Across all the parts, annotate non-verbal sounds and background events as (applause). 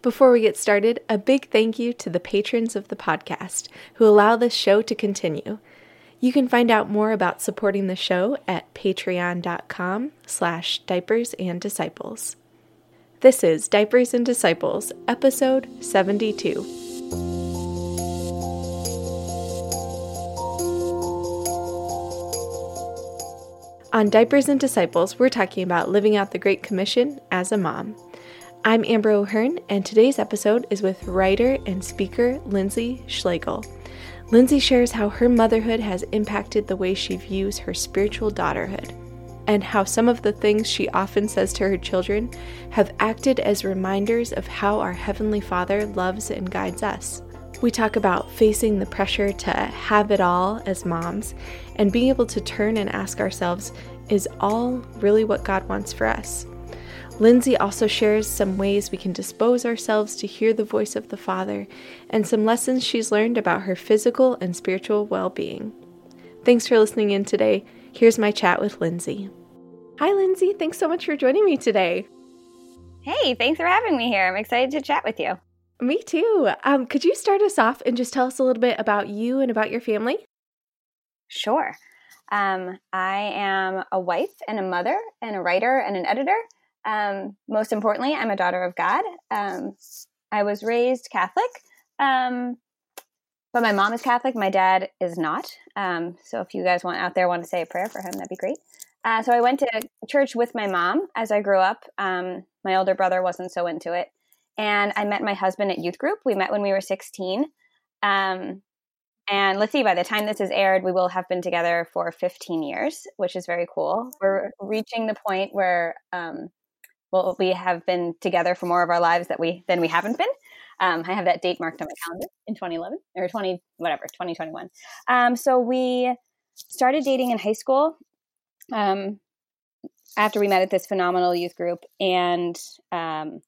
Before we get started, a big thank you to the patrons of the podcast who allow this show to continue. You can find out more about supporting the show at patreon.com slash diapers and disciples. This is Diapers and Disciples, episode 72. On Diapers and Disciples, we're talking about living out the Great Commission as a mom. I'm Amber O'Hearn, and today's episode is with writer and speaker Lindsay Schlegel. Lindsay shares how her motherhood has impacted the way she views her spiritual daughterhood, and how some of the things she often says to her children have acted as reminders of how our Heavenly Father loves and guides us. We talk about facing the pressure to have it all as moms and being able to turn and ask ourselves, is all really what God wants for us? Lindsay also shares some ways we can dispose ourselves to hear the voice of the Father and some lessons she's learned about her physical and spiritual well being. Thanks for listening in today. Here's my chat with Lindsay. Hi, Lindsay. Thanks so much for joining me today. Hey, thanks for having me here. I'm excited to chat with you. Me too. Um, could you start us off and just tell us a little bit about you and about your family? Sure. Um, I am a wife and a mother and a writer and an editor. Um, most importantly, I'm a daughter of God. Um, I was raised Catholic, um, but my mom is Catholic. My dad is not. Um, so if you guys want out there want to say a prayer for him, that'd be great. Uh, so I went to church with my mom as I grew up. Um, my older brother wasn't so into it, and I met my husband at youth group. We met when we were 16. Um, and let's see, by the time this is aired, we will have been together for 15 years, which is very cool. We're reaching the point where um, well, we have been together for more of our lives that we than we haven't been. Um, I have that date marked on my calendar in 2011 or 20 whatever 2021. Um, so we started dating in high school um, after we met at this phenomenal youth group and um,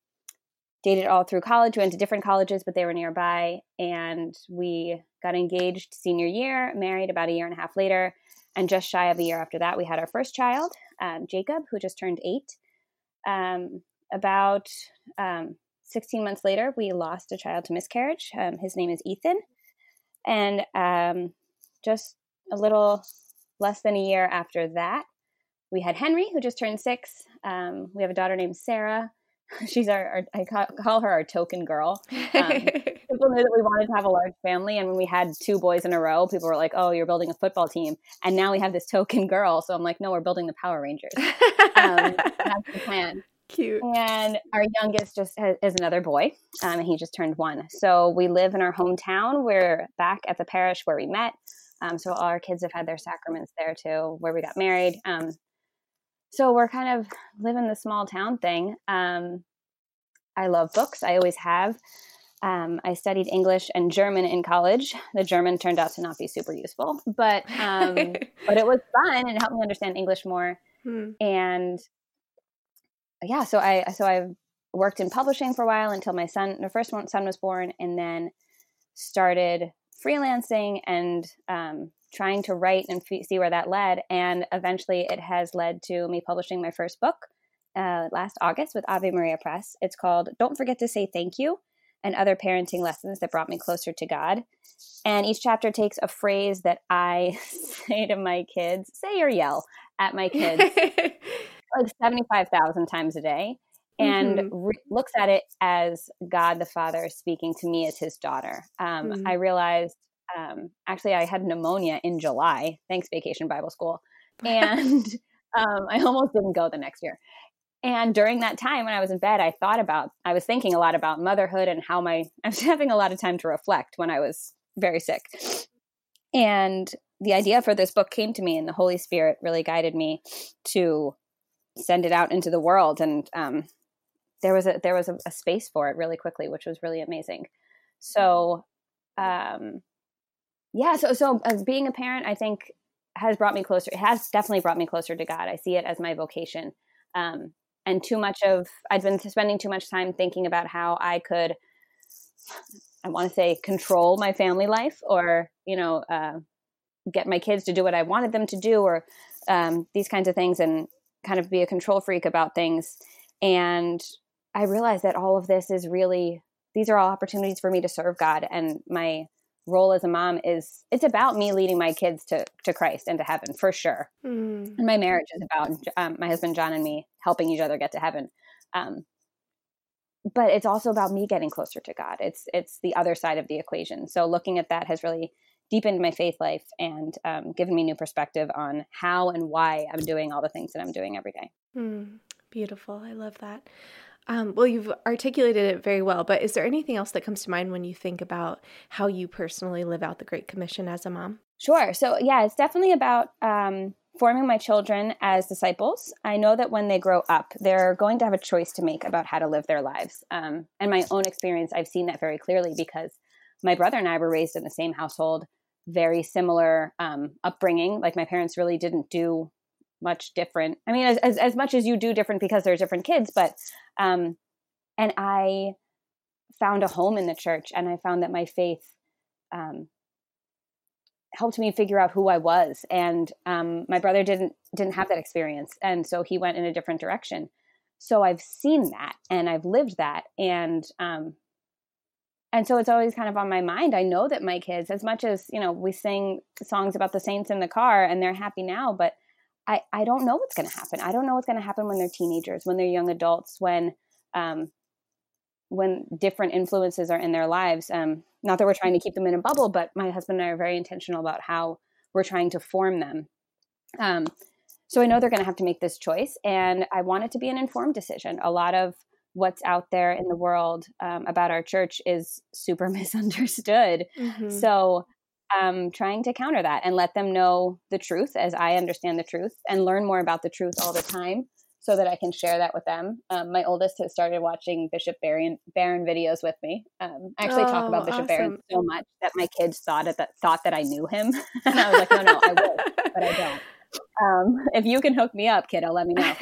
dated all through college. We went to different colleges, but they were nearby, and we got engaged senior year, married about a year and a half later, and just shy of a year after that, we had our first child, um, Jacob, who just turned eight. Um, about um, 16 months later, we lost a child to miscarriage. Um, his name is Ethan. And um, just a little less than a year after that, we had Henry, who just turned six. Um, we have a daughter named Sarah. (laughs) She's our, our I call her our token girl. People knew that we wanted to have a large family, and when we had two boys in a row, people were like, "Oh, you're building a football team." And now we have this token girl, so I'm like, "No, we're building the Power Rangers." Um, (laughs) that's the plan. Cute. And our youngest just has, is another boy, um, and he just turned one. So we live in our hometown. We're back at the parish where we met. Um, so all our kids have had their sacraments there too, where we got married. Um, so we're kind of living the small town thing. Um, I love books. I always have. Um, I studied English and German in college. The German turned out to not be super useful, but um, (laughs) but it was fun and it helped me understand English more. Hmm. And yeah, so I so I worked in publishing for a while until my son, the first one, son was born, and then started freelancing and um, trying to write and f- see where that led. And eventually, it has led to me publishing my first book uh, last August with Ave Maria Press. It's called "Don't Forget to Say Thank You." And other parenting lessons that brought me closer to God. And each chapter takes a phrase that I (laughs) say to my kids, say or yell at my kids (laughs) like 75,000 times a day and mm-hmm. re- looks at it as God the Father speaking to me as his daughter. Um, mm-hmm. I realized um, actually I had pneumonia in July. Thanks, Vacation Bible School. (laughs) And um, I almost didn't go the next year. And during that time when I was in bed, I thought about, I was thinking a lot about motherhood and how my, (laughs) I was having a lot of time to reflect when I was very sick. And the idea for this book came to me, and the Holy Spirit really guided me to send it out into the world. And um, there was a there was a, a, space for it really quickly, which was really amazing. So, um, yeah. So so as being a parent, I think has brought me closer. It has definitely brought me closer to God. I see it as my vocation. Um, and too much of I've been spending too much time thinking about how I could I want to say control my family life or you know uh, get my kids to do what I wanted them to do or um, these kinds of things and kind of be a control freak about things. And I realized that all of this is really these are all opportunities for me to serve God and my role as a mom is it's about me leading my kids to to Christ and to heaven for sure. Mm. And my marriage is about um, my husband John and me helping each other get to heaven. Um, but it's also about me getting closer to God. It's it's the other side of the equation. So looking at that has really deepened my faith life and um, given me new perspective on how and why I'm doing all the things that I'm doing every day. Mm, beautiful. I love that. Um, well, you've articulated it very well, but is there anything else that comes to mind when you think about how you personally live out the Great Commission as a mom? Sure. So, yeah, it's definitely about um, forming my children as disciples. I know that when they grow up, they're going to have a choice to make about how to live their lives. Um, and my own experience, I've seen that very clearly because my brother and I were raised in the same household, very similar um, upbringing. Like my parents really didn't do much different. I mean, as, as, as much as you do different because they're different kids, but, um, and I found a home in the church and I found that my faith, um, helped me figure out who I was. And, um, my brother didn't, didn't have that experience. And so he went in a different direction. So I've seen that and I've lived that. And, um, and so it's always kind of on my mind. I know that my kids, as much as, you know, we sing songs about the saints in the car and they're happy now, but I, I don't know what's going to happen. I don't know what's going to happen when they're teenagers, when they're young adults, when um, when different influences are in their lives. Um, not that we're trying to keep them in a bubble, but my husband and I are very intentional about how we're trying to form them. Um, so I know they're going to have to make this choice, and I want it to be an informed decision. A lot of what's out there in the world um, about our church is super (laughs) misunderstood. Mm-hmm. So um, trying to counter that and let them know the truth as I understand the truth and learn more about the truth all the time so that I can share that with them. Um, my oldest has started watching Bishop Barron, Barron videos with me. Um, I actually oh, talk about oh, Bishop awesome. Barron so much that my kids thought that thought that I knew him, (laughs) and I was like, no, no, I will, but I don't. Um, if you can hook me up, kiddo, let me know.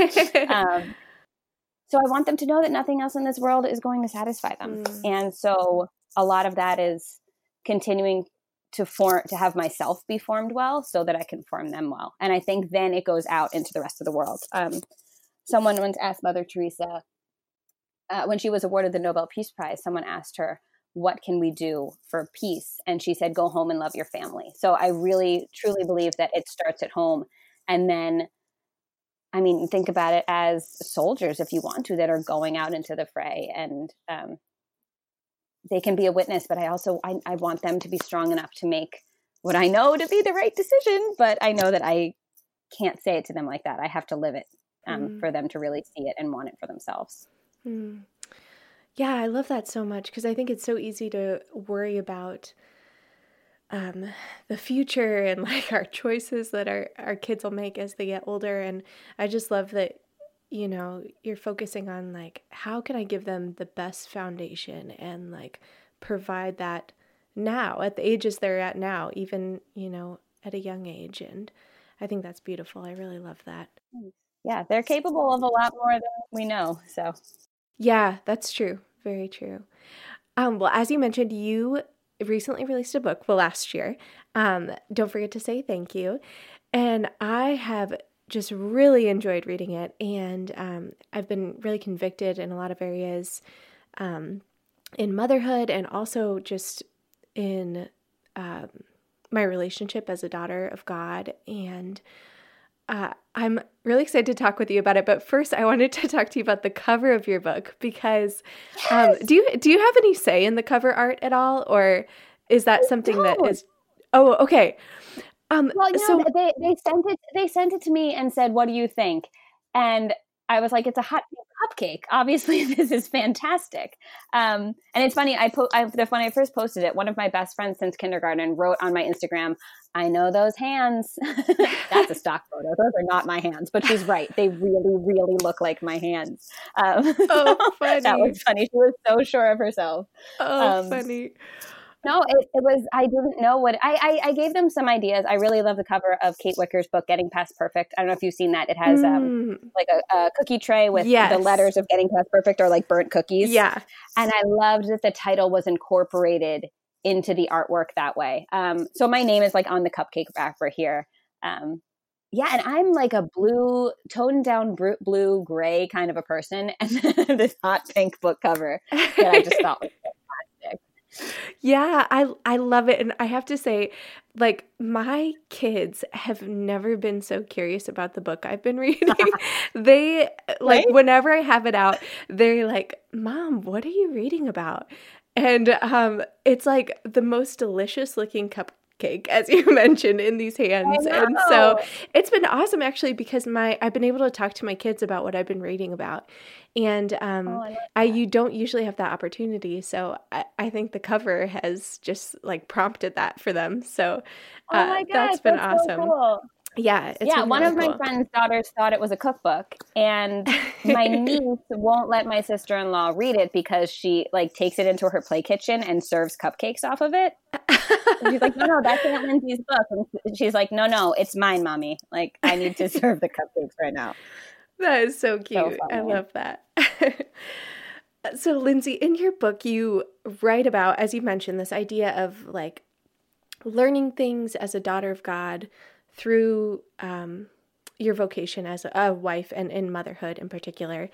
Um, so I want them to know that nothing else in this world is going to satisfy them, mm. and so a lot of that is continuing to form to have myself be formed well so that I can form them well. And I think then it goes out into the rest of the world. Um, someone once asked Mother Teresa uh, when she was awarded the Nobel Peace Prize. Someone asked her, "What can we do for peace?" And she said, "Go home and love your family." So I really truly believe that it starts at home, and then. I mean, think about it as soldiers, if you want to, that are going out into the fray and um, they can be a witness, but I also I, I want them to be strong enough to make what I know to be the right decision. But I know that I can't say it to them like that. I have to live it um, mm. for them to really see it and want it for themselves. Mm. Yeah, I love that so much because I think it's so easy to worry about um, the future and (laughs) like our choices that our, our kids will make as they get older. And I just love that you know, you're focusing on like, how can I give them the best foundation and like provide that now at the ages they're at now, even, you know, at a young age. And I think that's beautiful. I really love that. Yeah, they're capable of a lot more than we know. So, yeah, that's true. Very true. Um, well, as you mentioned, you recently released a book, well, last year. Um, don't forget to say thank you. And I have just really enjoyed reading it, and um, I've been really convicted in a lot of areas um, in motherhood and also just in um, my relationship as a daughter of God. And uh, I'm really excited to talk with you about it. But first, I wanted to (laughs) talk to you about the cover of your book because um, yes. do you do you have any say in the cover art at all, or is that something that is? Oh, okay. Um, well, you so, know, they they sent it they sent it to me and said, "What do you think?" And I was like, "It's a hot cupcake. Obviously, (laughs) this is fantastic." Um, and it's funny. I put I, when I first posted it, one of my best friends since kindergarten wrote on my Instagram, "I know those hands. (laughs) That's a stock photo. Those are not my hands." But she's right; they really, really look like my hands. Um, oh, funny! (laughs) that was funny. She was so sure of herself. Oh, um, funny no, it, it, was. I didn't know what I, I, I. gave them some ideas. I really love the cover of Kate Wicker's book, Getting Past Perfect. I don't know if you've seen that. It has um, mm. um like a, a, cookie tray with yes. the letters of Getting Past Perfect or like burnt cookies. Yeah, and I loved that the title was incorporated into the artwork that way. Um, so my name is like on the cupcake wrapper here. Um, yeah, and I'm like a blue, toned down blue, gray kind of a person, (laughs) and this hot pink book cover that I just (laughs) thought was. Yeah, I I love it, and I have to say, like my kids have never been so curious about the book I've been (laughs) reading. (laughs) they like right? whenever I have it out, they're like, "Mom, what are you reading about?" And um, it's like the most delicious looking cup cake as you (laughs) mentioned in these hands. And so it's been awesome actually because my i've been able to talk to my kids about what i've been reading about. And um, oh, I, I, you don't usually have that opportunity. So I, I, think the cover has just like prompted that for them. So oh uh, oh my that's been that's awesome. so cool. Yeah, yeah. One of cool. my friend's daughters thought it was a cookbook, and (laughs) my niece won't let my sister in law read it because she like takes it into her play kitchen and serves cupcakes off of it. she's like, "No, no, that's Aunt Lindsay's book." And she's like, "No, no, it's mine, mommy. Like, I need to (laughs) serve the cupcakes right now." That is so cute. So I love that. (laughs) so, Lindsay, in your book, you write about, as you mentioned, this idea of like learning things as a daughter of God through um, your vocation as a, wife and in motherhood in particular.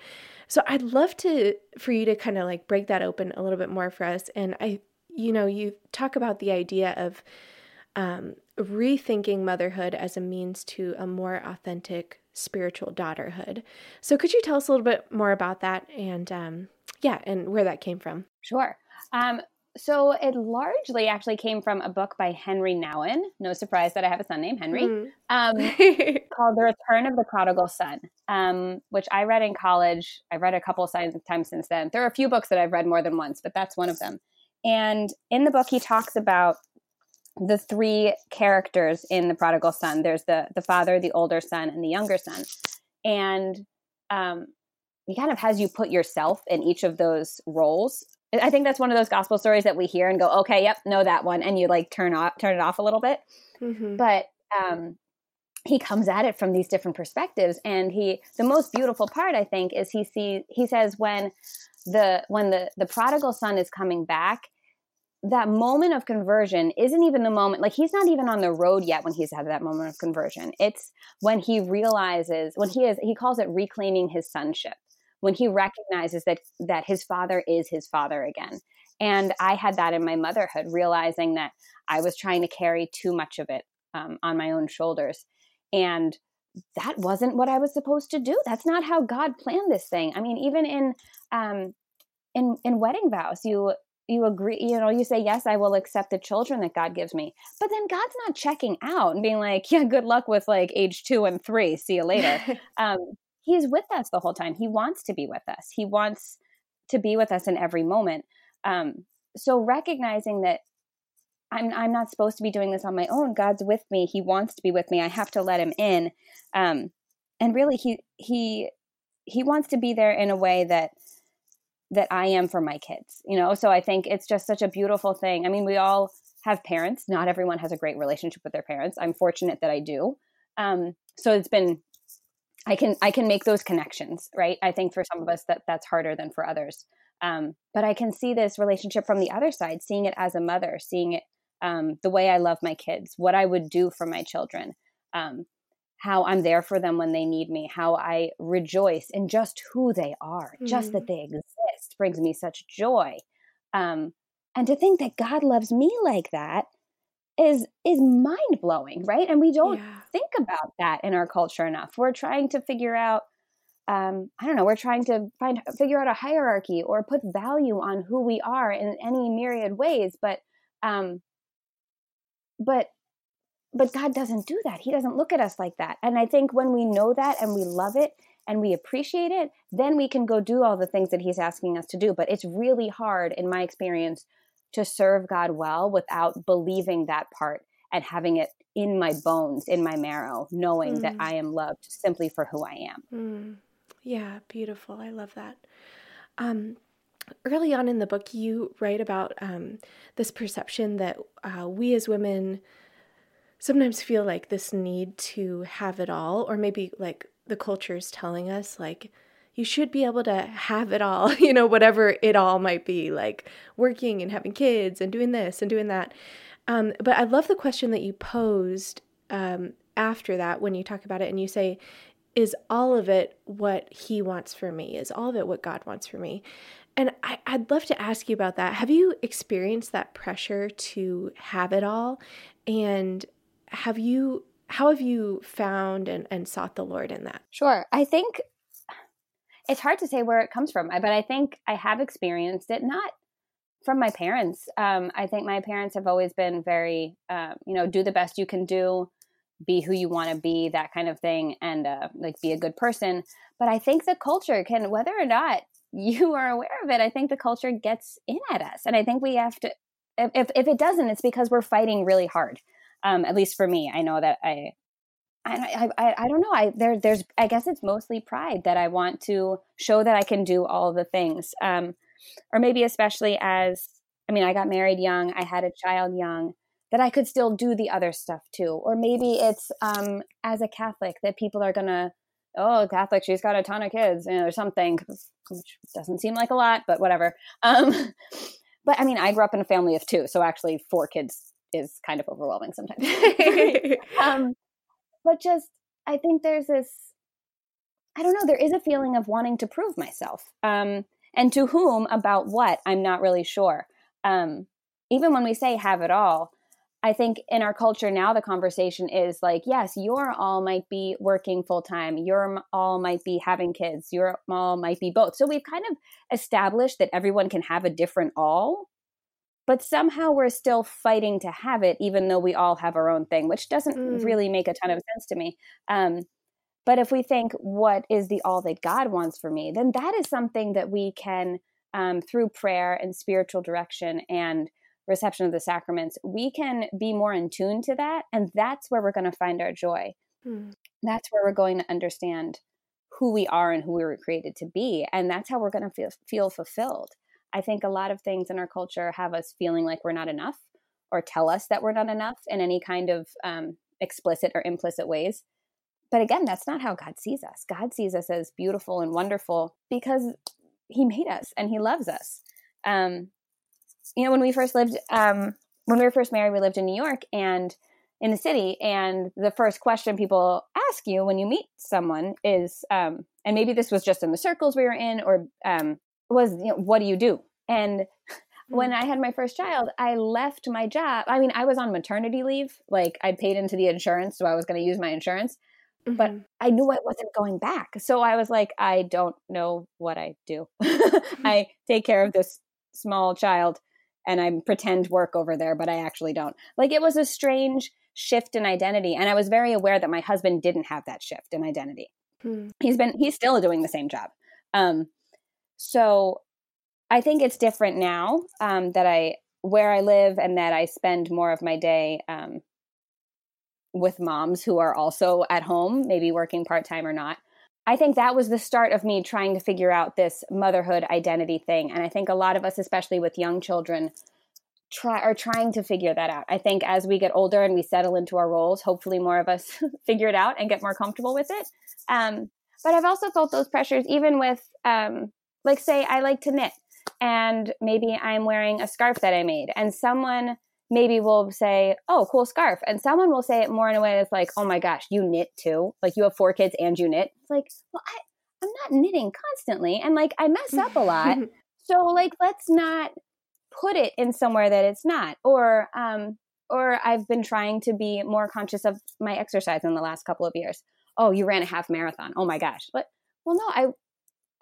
So I'd love to for you to kind of like break that open a little bit more for us. And I, you know, you talk about the idea of um, rethinking motherhood as a means to a more authentic spiritual daughterhood. So could you tell us a little bit more about that and um, yeah, and where that came from? Sure. Um, so it largely actually came from a book by Henry Nouwen. No surprise that I have a son named Henry, mm. um, (laughs) called The Return of the Prodigal Son, um, which I read in college. I've read a couple of times since then. There are a few books that I've read more than once, but that's one of them. And in the book, he talks about the three characters in the prodigal son. There's the the father, the older son, and the younger son. And um, he kind of has you put yourself in each of those roles I think that's one of those gospel stories that we hear and go, okay, yep, know that one, and you like turn off, turn it off a little bit. Mm-hmm. But um, he comes at it from these different perspectives, and he, the most beautiful part, I think, is he sees, he says when the when the the prodigal son is coming back, that moment of conversion isn't even the moment like he's not even on the road yet when he's had that moment of conversion it's when he realizes when he is he calls it reclaiming his sonship when he recognizes that that his father is his father again. And i had that in my motherhood realizing that i was trying to carry too much of it um, on my own shoulders. And that wasn't what i was supposed to do. That's not how god planned this thing. I mean even in um, in in wedding vows you you agree you know you say yes i will accept the children that god gives me. But then god's not checking out and being like yeah good luck with like age two and three. See you later. (laughs) Um, he's with us the whole time. He wants to be with us. He wants to be with us in every moment. Um, so recognizing that I'm I'm not supposed to be doing this on my own. God's with me. He wants to be with me. I have to let him in. Um, and really, he he he wants to be there in a way that that I am for my kids. You know, so I think it's just such a beautiful thing. I mean, we all have parents. Not everyone has a great relationship with their parents. I'm fortunate that I do. Um, so it's been I can I can make those connections, right? I think for some of us that that's harder than for others. Um, but I can see this relationship from the other side, seeing it as a mother, seeing it um, the way I love my kids, what I would do for my children, um, how I'm there for them when they need me, how I rejoice in just who they are, mm-hmm. just that mm-hmm. they exist brings me such joy. Um, and to think that God loves me like that is is mind blowing, right? And we don't yeah. think about that in our culture enough. We're trying to figure out um, I don't know, we're trying to find figure out a hierarchy or put value on who we are in any myriad ways, but um, but but God doesn't do that. He doesn't look at us like that. And I think when we know that and we love it and we appreciate it, then we can go do all the things that he's asking us to do. But it's really hard in my experience to serve God well without believing that part and having it in my bones, in my marrow, knowing mm. that I am loved simply for who I am. Mm. Yeah, beautiful. I love that. Um, early on in the book, you write about um, this perception that uh, we as women sometimes feel like this need to have it all, or maybe like the culture is telling us, like, you should be able to have it all, (laughs) you know, whatever it all might be, like working and having kids and doing this and doing that. Um, but I love the question that you posed um, after that when you talk about it and you say, is all of it what he wants for me? Is all of it what God wants for me? And I, would love to ask you about that. Have you experienced that pressure to have it all? And have you how have you found and, and sought the Lord in that? Sure. I think it's hard to say where it comes from, but I think I have experienced it not from my parents. Um, I think my parents have always been very, um, you know, do the best you can do, be who you want to be, that kind of thing, and uh, like be a good person. But I think the culture can, whether or not you are aware of it, I think the culture gets in at us, and I think we have to. If if it doesn't, it's because we're fighting really hard. Um, at least for me, I know that I I, I, I don't know. I there there's I guess it's mostly pride that I want to show that I can do all the things. Um, or maybe especially as I mean, I got married young, I had a child young, that I could still do the other stuff too. Or maybe it's um, as a Catholic that people are gonna, oh, Catholic, she's got a ton of kids, you know, or something, which doesn't seem like a lot, but whatever. (laughs) Um, but I mean, I grew up in a family of two, so actually four kids is kind of overwhelming sometimes. (laughs) (laughs) um, but just, I think there's this, I don't know, there is a feeling of wanting to prove myself. Um, and to whom about what i'm not really sure um, even when we say have it all i think in our culture now the conversation is like yes your all might be working full time your all might be having kids your all might be both so we've kind of established that everyone can have a different all but somehow we're still fighting to have it even though we all have our own thing which doesn't mm. really make a ton of sense to me um, but if we think, what is the all that God wants for me, then that is something that we can, um, through prayer and spiritual direction and reception of the sacraments, we can be more in tune to that. And that's where we're going to find our joy. Hmm. That's where we're going to understand who we are and who we were created to be. And that's how we're going to feel, feel fulfilled. I think a lot of things in our culture have us feeling like we're not enough or tell us that we're not enough in any kind of um, explicit or implicit ways. But again, that's not how God sees us. God sees us as beautiful and wonderful because He made us and He loves us. Um, you know, when we first lived, um, when we were first married, we lived in New York and in the city. And the first question people ask you when you meet someone is, um, and maybe this was just in the circles we were in, or um, was, you know, what do you do? And when hmm. I had my first child, I left my job. I mean, I was on maternity leave. Like I'd paid into the insurance, so I was going to use my insurance. Mm-hmm. But I knew I wasn't going back. So I was like, I don't know what I do. (laughs) (laughs) I take care of this small child and I pretend work over there, but I actually don't. Like it was a strange shift in identity. And I was very aware that my husband didn't have that shift in identity. Hmm. He's been, he's still doing the same job. Um, so I think it's different now um, that I, where I live and that I spend more of my day um, with moms who are also at home, maybe working part time or not. I think that was the start of me trying to figure out this motherhood identity thing. And I think a lot of us, especially with young children, try are trying to figure that out. I think as we get older and we settle into our roles, hopefully more of us (laughs) figure it out and get more comfortable with it. Um, but I've also felt those pressures even with, um, like, say, I like to knit, and maybe I'm wearing a scarf that I made, and someone maybe we'll say, "Oh, cool scarf," and someone will say it more in a way that's like, "Oh my gosh, you knit too? Like you have four kids and you knit?" It's like, well, I I'm not knitting constantly, and like I mess up a lot, (laughs) so like let's not put it in somewhere that it's not, or um, or I've been trying to be more conscious of my exercise in the last couple of years. Oh, you ran a half marathon. Oh my gosh, but well, no, I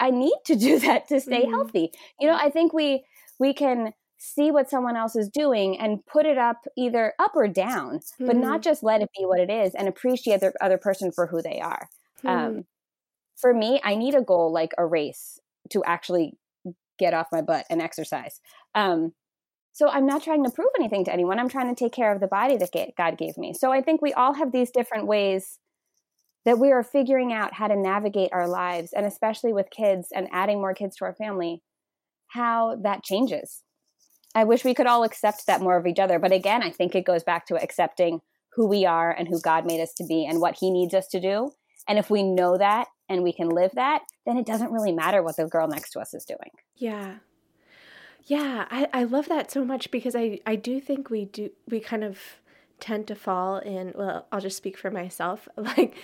I need to do (laughs) that to stay mm-hmm. healthy. You know, I think we we can see what someone else is doing and put it up either up or down, mm-hmm. but not mm-hmm. just let it be what it is and appreciate the other person for who they are. Mm-hmm. Um, for me, I need a goal like a race to actually get off my butt and exercise. Um, so I'm not trying to prove anything to anyone. I'm trying to take care of the body that God gave me. So I think we all have these different ways that we are figuring out how to navigate our lives, and especially with kids and adding more kids to our family, how that changes. I wish we could all accept that more of each other. But again, I think it goes back to accepting who we are and who God made us to be and what He needs us to do. And if we know that and we can live that, then it doesn't really matter what the girl next to us is doing. Yeah. Yeah, I, I love that so much because I, I do think we do we kind of tend to fall in well i'll just speak for myself (laughs) like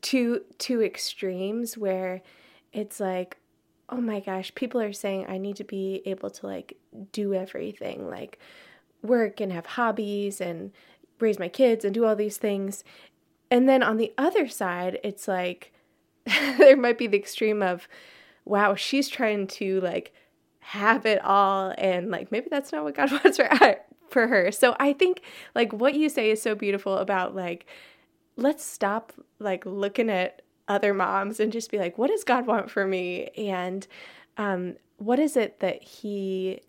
two two extremes where it's like oh my gosh people are saying i need to be able to like do everything like work and have hobbies and raise my kids and do all these things. And then on the other side it's like (laughs) there might be the extreme of wow she's trying to like have it all and like maybe that's not what god (laughs) wants for for her. So I think like what you say is so beautiful about like let's stop like looking at other moms and just be like what does God want for me and um what is it that he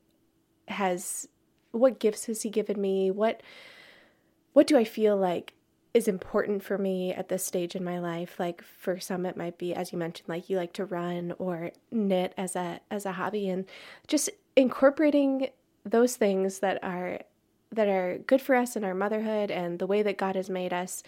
has what gifts has he given me? What what do I feel like is important for me at this stage in my life like for some it might be as you mentioned like you like to run or knit as a as a hobby and just incorporating those things that are that are good for us in our motherhood and the way that God has made us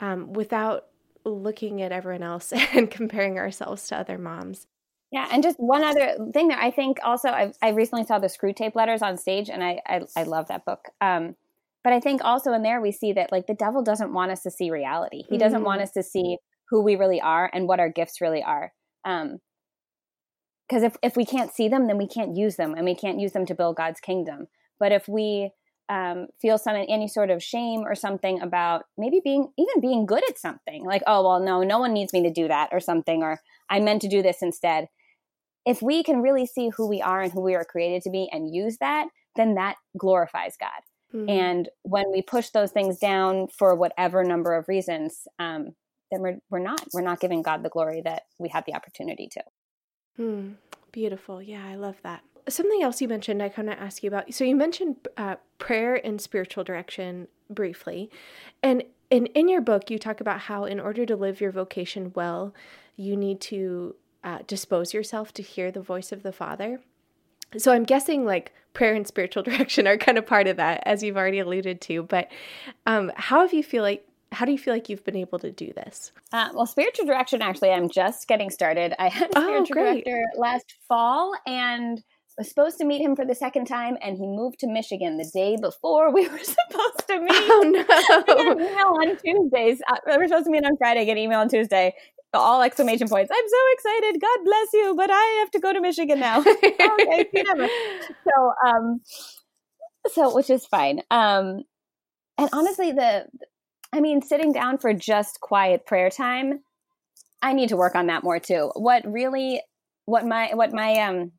um, without looking at everyone else (laughs) and comparing ourselves to other moms. Yeah, and just one other thing there, I think also I, I recently saw the Screwtape Letters on stage, and I I, I love that book. Um, but I think also in there we see that like the devil doesn't want us to see reality. He doesn't mm-hmm. want us to see who we really are and what our gifts really are. Um, because if if we can't see them, then we can't use them, and we can't use them to build God's kingdom. But if we um, feel some any sort of shame or something about maybe being even being good at something like oh well no no one needs me to do that or something or i meant to do this instead. If we can really see who we are and who we are created to be and use that then that glorifies god. Mm-hmm. and when we push those things down for whatever number of reasons um, then we're, we're not we're not giving god the glory that we have the opportunity to. Mm, beautiful. Yeah i love that something else you mentioned, I kind of ask you about. So you mentioned uh, prayer and spiritual direction briefly, and and in your book you talk about how in order to live your vocation well, you need to uh, dispose yourself to hear the voice of the Father. So I'm guessing like prayer and spiritual (laughs) direction are kind of part of that, as you've already alluded to. But um, how have you feel like how do you feel like you've been able to do this? Uh, well, spiritual direction, actually, I'm just getting started. I had a oh, spiritual oh, director last fall, and was supposed to meet him for the second time, and he moved to Michigan the day before we (laughs) were supposed to meet. Oh no! email on Tuesdays. Uh, we were supposed to meet on Friday. Get an email on Tuesday. All exclamation points! I'm so excited. God bless you, but I have to go to Michigan now. (laughs) okay, so um, so which is fine. Um, and honestly, the I mean, sitting down for just quiet prayer time, I need to work on that more too. What really, what my what my um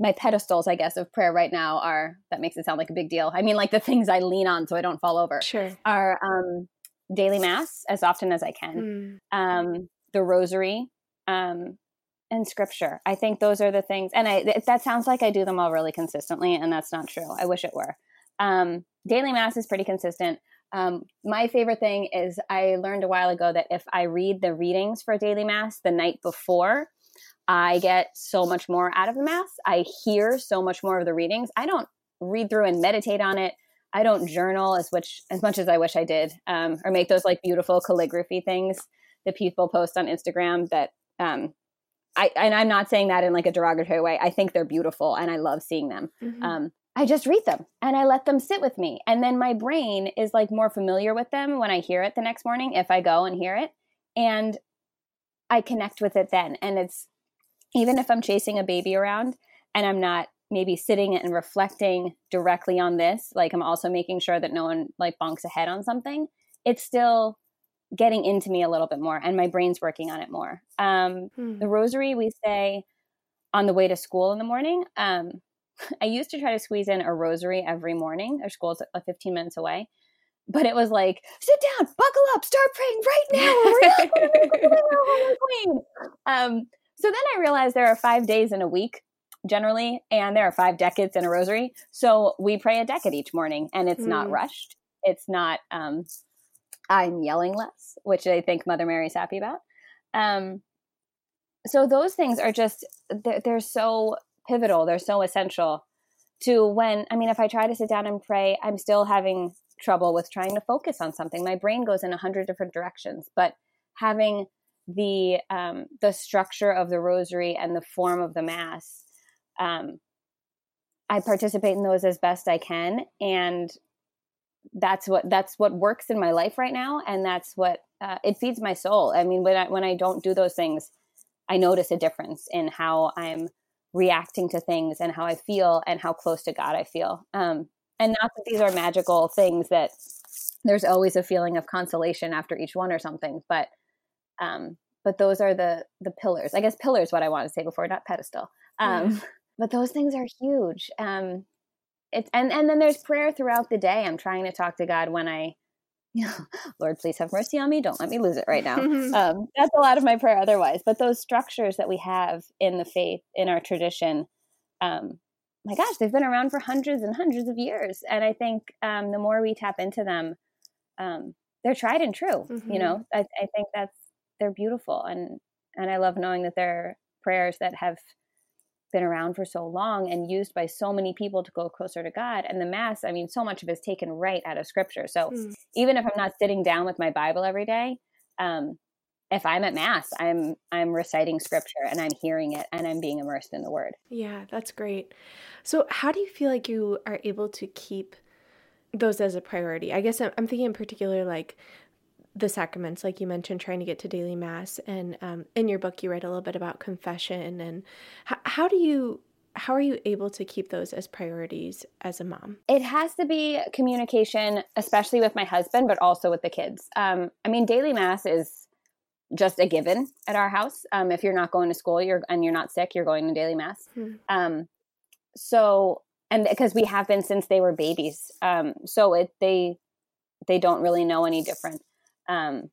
my pedestals, I guess, of prayer right now are that makes it sound like a big deal. I mean, like the things I lean on so I don't fall over. Sure. Are um, daily mass as often as I can, mm. um, the rosary, um, and scripture. I think those are the things. And I that sounds like I do them all really consistently, and that's not true. I wish it were. Um, daily mass is pretty consistent. Um, my favorite thing is I learned a while ago that if I read the readings for daily mass the night before, I get so much more out of the mass. I hear so much more of the readings. I don't read through and meditate on it. I don't journal as much as much as I wish I did, um, or make those like beautiful calligraphy things that people post on Instagram. That um, I and I'm not saying that in like a derogatory way. I think they're beautiful and I love seeing them. Mm-hmm. Um, I just read them and I let them sit with me, and then my brain is like more familiar with them when I hear it the next morning if I go and hear it, and I connect with it then, and it's even if I'm chasing a baby around and I'm not maybe sitting and reflecting directly on this, like I'm also making sure that no one like bonks ahead on something, it's still getting into me a little bit more and my brain's working on it more. Um, hmm. The rosary we say on the way to school in the morning. Um, (laughs) I used to try to squeeze in a rosary every morning. Our school's 15 minutes away. But it was like, sit down, buckle up, start praying right now. Um, so then I realized there are five days in a week generally, and there are five decades in a rosary. So we pray a decade each morning, and it's mm. not rushed. It's not, um, I'm yelling less, which I think Mother Mary's happy about. Um, so those things are just, they're, they're so pivotal, they're so essential to when, I mean, if I try to sit down and pray, I'm still having trouble with trying to focus on something. My brain goes in a hundred different directions, but having the um, the structure of the rosary and the form of the mass. Um, I participate in those as best I can, and that's what that's what works in my life right now and that's what uh, it feeds my soul i mean when i when i don't do those things i notice a difference in how i'm reacting to things and how i feel and how close to god i feel um, and not that these are magical things that there's always a feeling of consolation after each one or something but um, but those are the the pillars i guess pillars what i want to say before not pedestal um, yeah. (laughs) but those things are huge um, it's and and then there's prayer throughout the day. I'm trying to talk to God when I, you (laughs) know, Lord, please have mercy on me. Don't let me lose it right now. um, that's a lot of my prayer otherwise. But those structures that we have in the faith in our tradition, um, my gosh, they've been around for hundreds and hundreds of years, and I think um, the more we tap into them, um, they're tried and true. Mm-hmm. You know, I, I think that's they're beautiful, and and I love knowing that they're prayers that have been around for so long and used by so many people to go closer to God. And the Mass, I mean, so much of it is taken right out of Scripture. So mm. even if I'm not sitting down with my Bible every day, um, if I'm at Mass, I'm I'm reciting Scripture and I'm hearing it and I'm being immersed in the Word. Yeah, that's great. So how do you feel like you are able to keep those as a priority? I guess I'm, I'm thinking in particular like the sacraments, like you mentioned, trying to get to daily mass, and um, in your book you write a little bit about confession and h- how do you how are you able to keep those as priorities as a mom? It has to be communication, especially with my husband, but also with the kids. Um, I mean, daily mass is just a given at our house. Um, if you're not going to school, you're and you're not sick, you're going to daily mass. Hmm. Um, so, and because we have been since they were babies, um, so it they they don't really know any different. Um,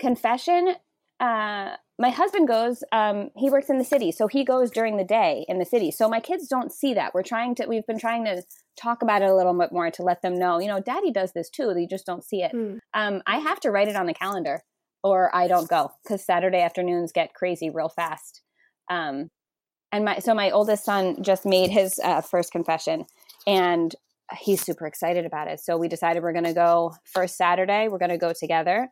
confession. Uh, my husband goes. Um, he works in the city, so he goes during the day in the city. So my kids don't see that. We're trying to. We've been trying to talk about it a little bit more to let them know. You know, Daddy does this too. They just don't see it. Hmm. Um, I have to write it on the calendar, or I don't go because Saturday afternoons get crazy real fast. Um, and my so my oldest son just made his uh, first confession, and he's super excited about it. So we decided we're going to go first Saturday. We're going to go together,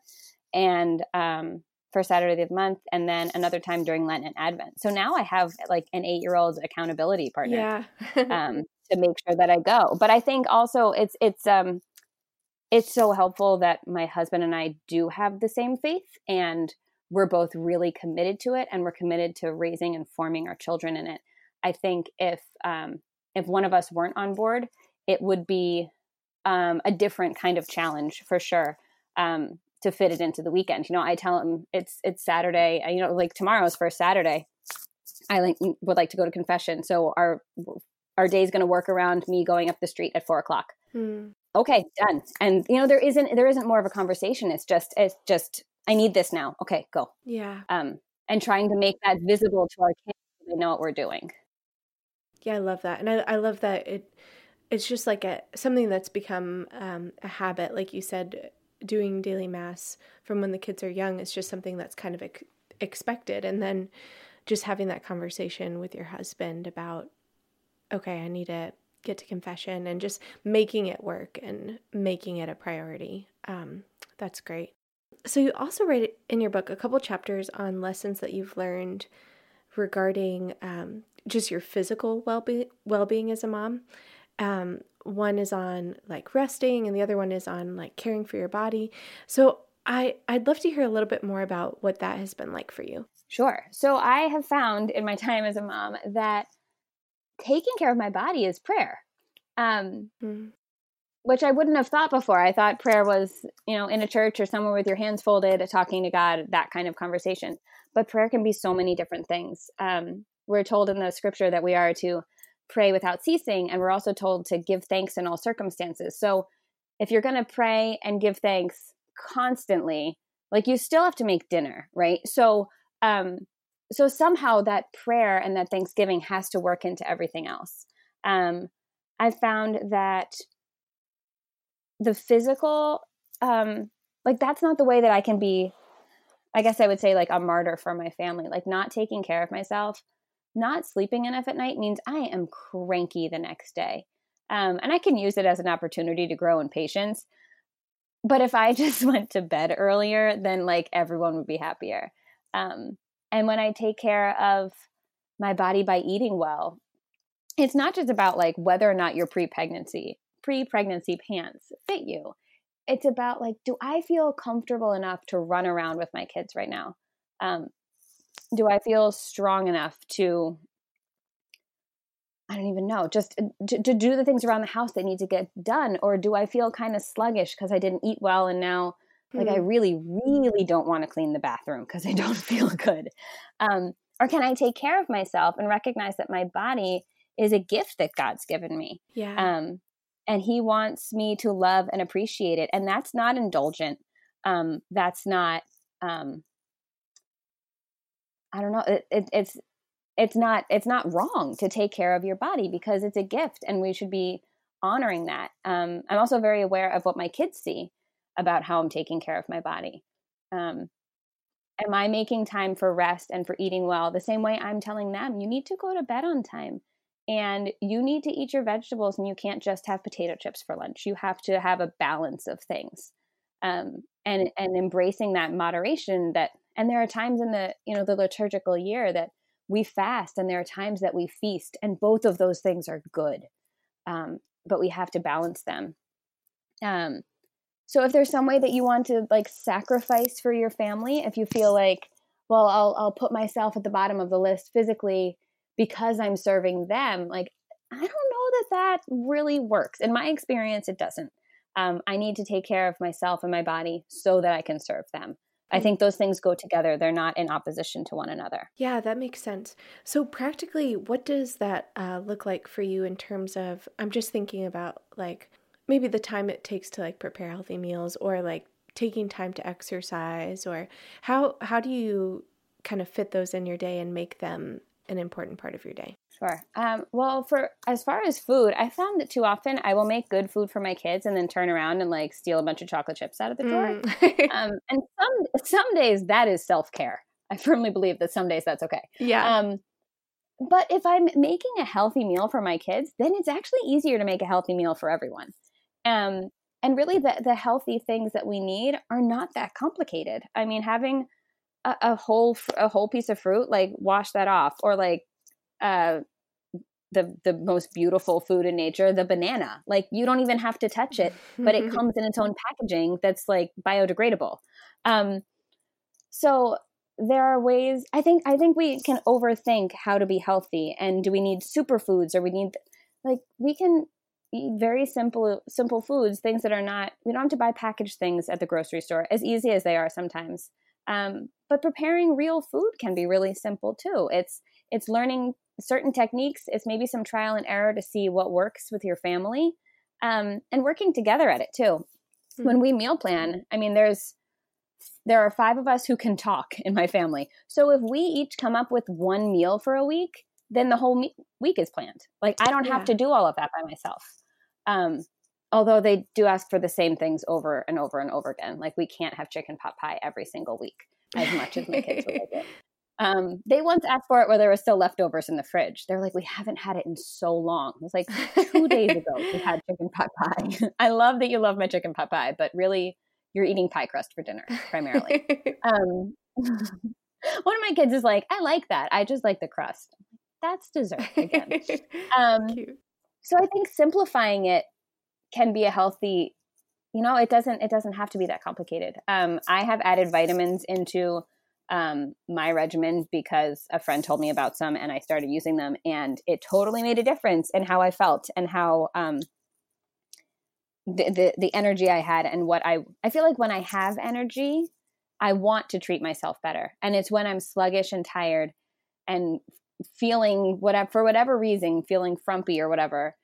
and um, first Saturday of the month, and then another time during Lent and Advent. So now I have like an eight-year-old accountability partner yeah. um, (laughs) to make sure that I go. But I think also it's it's um it's so helpful that my husband and I do have the same faith and we're both really committed to it and we're committed to raising and forming our children in it. I think if um, if one of us weren't on board, it would be um, a different kind of challenge for sure um, to fit it into the weekend. You know, I tell him it's it's Saturday. You know, like tomorrow's first Saturday. I like would like to go to confession, so our our day is going to work around me going up the street at four o'clock. Hmm. Okay, done. And you know, there isn't there isn't more of a conversation. It's just it's just I need this now. Okay, go. Yeah. Um, and trying to make that visible to our kids so they know what we're doing. Yeah, I love that, and I I love that it it's just like a something that's become um, a habit like you said doing daily mass from when the kids are young is just something that's kind of ex- expected. And then just having that conversation with your husband about okay i need to get to confession and just making it work and making it a priority um, that's great. So you also write in your book a couple chapters on lessons that you've learned regarding um, just your physical well-being well-being as a mom um, one is on like resting and the other one is on like caring for your body. So I I'd love to hear a little bit more about what that has been like for you. Sure. So I have found in my time as a mom that taking care of my body is prayer. Um, mm. Which I wouldn't have thought before. I thought prayer was, you know, in a church or somewhere with your hands folded, talking to God, that kind of conversation. But prayer can be so many different things. Um, we're told in the scripture that we are to pray without ceasing. And we're also told to give thanks in all circumstances. So if you're going to pray and give thanks constantly, like you still have to make dinner, right? So, um, so somehow that prayer and that thanksgiving has to work into everything else. Um, I found that the physical, um, like that's not the way that I can be. I guess I would say like a martyr for my family, like not taking care of myself not sleeping enough at night means I am cranky the next day. Um, and I can use it as an opportunity to grow in patience. But if I (laughs) just went to bed earlier, then like everyone would be happier. Um, and when I take care of my body by eating well, it's not just about like whether or not you're pre pregnancy pre-pregnancy pants fit you it's about like do i feel comfortable enough to run around with my kids right now um, do i feel strong enough to i don't even know just uh, to, to do the things around the house that need to get done or do i feel kind of sluggish because i didn't eat well and now like i mm. really really don't want to clean the bathroom because i (laughs) don't feel good um, or can i take care of myself and recognize that my body is a gift that god's given me yeah um, and he wants me to love and appreciate it and that's not indulgent um, that's not um, i don't know it, it, it's it's not it's not wrong to take care of your body because it's a gift and we should be honoring that. Um, i'm also very aware of what my kids see about how i'm taking care of my body. Um, am i making time for rest and for eating well? The same way i'm telling them you need to go to bed on time and you need to eat your vegetables and you can't just have potato chips for lunch. You have to have a balance of things. Um, and and embracing that moderation that and there are times in the you know the liturgical year that we fast and there are times that we feast and both of those things are good um, but we have to balance them um, so if there's some way that you want to like sacrifice for your family if you feel like well i'll i'll put myself at the bottom of the list physically because I'm serving them, like, I don't know that that really works. In my experience, it doesn't. Um, I need to take care of myself and my body so that I can serve them. I mm. think those things go together. They're not in opposition to one another. Yeah, that makes sense. So, practically, what does that uh, look like for you in terms of? I'm just thinking about like maybe the time it takes to like prepare healthy meals or like taking time to exercise or how how do you kind of fit those in your day and make them an important part of your day? Sure. Um, well, for as far as food, I found that too often I will make good food for my kids and then turn around and like steal a bunch of chocolate chips out of the drawer. Mm. (laughs) um, and some some days that is self care. I firmly believe that some days that's okay. Yeah. Um, but if I'm making a healthy meal for my kids, then it's actually easier to make a healthy meal for everyone. Um, and really, the the healthy things that we need are not that complicated. I mean, having a, a whole a whole piece of fruit, like wash that off, or like uh, the the most beautiful food in nature, the banana. Like you don't even have to touch it, but it (laughs) comes in its own packaging that's like biodegradable. Um, so there are ways. I think I think we can overthink how to be healthy, and do we need superfoods, or we need like we can eat very simple simple foods, things that are not. We don't have to buy packaged things at the grocery store, as easy as they are sometimes. Um, but preparing real food can be really simple too. It's it's learning certain techniques. It's maybe some trial and error to see what works with your family, um, and working together at it too. Mm-hmm. When we meal plan, I mean, there's there are five of us who can talk in my family. So if we each come up with one meal for a week, then the whole me- week is planned. Like I don't yeah. have to do all of that by myself. Um, although they do ask for the same things over and over and over again. Like we can't have chicken pot pie every single week as much as my kids would like it. (laughs) Um, they once asked for it where there was still leftovers in the fridge. They're like, we haven't had it in so long. It was like two (laughs) days ago we had chicken pot pie. (laughs) I love that you love my chicken pot pie, but really, you're eating pie crust for dinner primarily. (laughs) um, one of my kids is like, I like that. I just like the crust. That's dessert again. Um, so I think simplifying it can be a healthy you know it doesn't it doesn't have to be that complicated um, i have added vitamins into um, my regimen because a friend told me about some and i started using them and it totally made a difference in how i felt and how um, the, the, the energy i had and what i i feel like when i have energy i want to treat myself better and it's when i'm sluggish and tired and feeling whatever for whatever reason feeling frumpy or whatever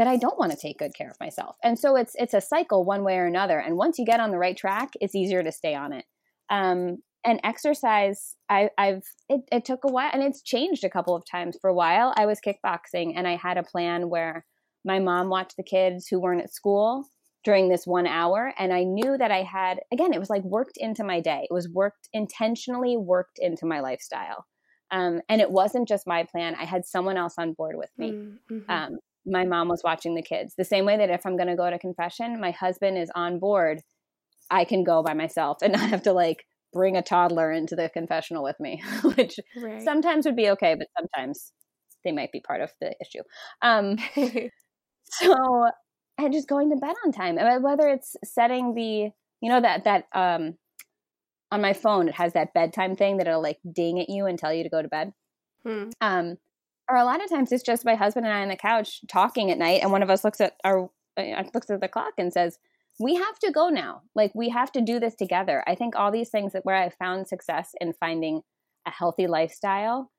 that I don't want to take good care of myself. And so it's it's a cycle one way or another. And once you get on the right track, it's easier to stay on it. Um, and exercise, I, I've it, it took a while, and it's changed a couple of times. For a while, I was kickboxing, and I had a plan where my mom watched the kids who weren't at school during this one hour and i knew that i had again it was like worked into my day it was worked intentionally worked into my lifestyle um, and it wasn't just my plan i had someone else on board with me mm-hmm. um, my mom was watching the kids. The same way that if I'm going to go to confession, my husband is on board, I can go by myself and (laughs) not have to like bring a toddler into the confessional with me, (laughs) which right. sometimes would be okay, but sometimes they might be part of the issue. Um, (laughs) so and just going to bed on time. Whether it's setting the, you know, that that um, on my phone it has that bedtime thing that it'll like ding at you and tell you to go to bed. Hmm. Um, or a lot of times it's just my husband and I on the couch talking at night, and one of us looks at our uh, looks at the clock and says, "We have to go now. Like we have to do this together." I think all these things that where I found success in finding a healthy lifestyle,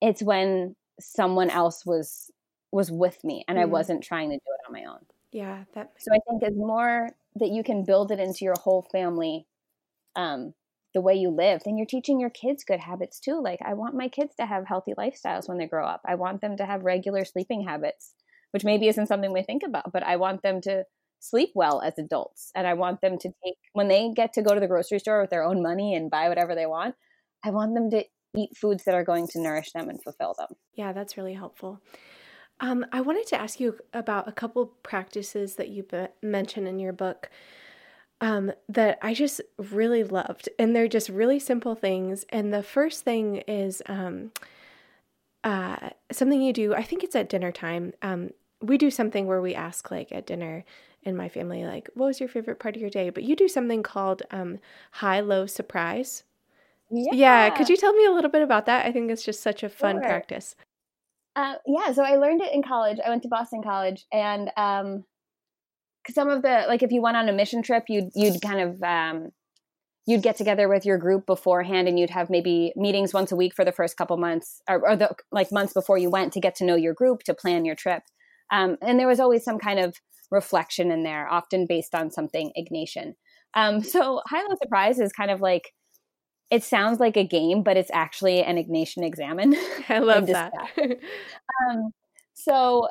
it's when someone else was was with me and mm. I wasn't trying to do it on my own. Yeah, that. So I think as more that you can build it into your whole family, um, the way you live, then you're teaching your kids good habits too. Like I want my kids to have healthy lifestyles when they grow up. I want them to have regular sleeping habits, which maybe isn't something we think about, but I want them to sleep well as adults. And I want them to take when they get to go to the grocery store with their own money and buy whatever they want, I want them to eat foods that are going to nourish them and fulfill them. Yeah, that's really helpful. Um, I wanted to ask you about a couple practices that you be- mention in your book um, that I just really loved. And they're just really simple things. And the first thing is um, uh, something you do, I think it's at dinner time. Um, we do something where we ask, like at dinner in my family, like, what was your favorite part of your day? But you do something called um, high low surprise. Yeah. yeah. Could you tell me a little bit about that? I think it's just such a fun sure. practice. Uh, yeah, so I learned it in college. I went to Boston College, and um, some of the like, if you went on a mission trip, you'd you'd kind of um, you'd get together with your group beforehand, and you'd have maybe meetings once a week for the first couple months, or, or the like months before you went to get to know your group to plan your trip. Um, and there was always some kind of reflection in there, often based on something Ignatian. Um, so high low surprise is kind of like it sounds like a game, but it's actually an Ignatian examen. (laughs) I love that. um, so,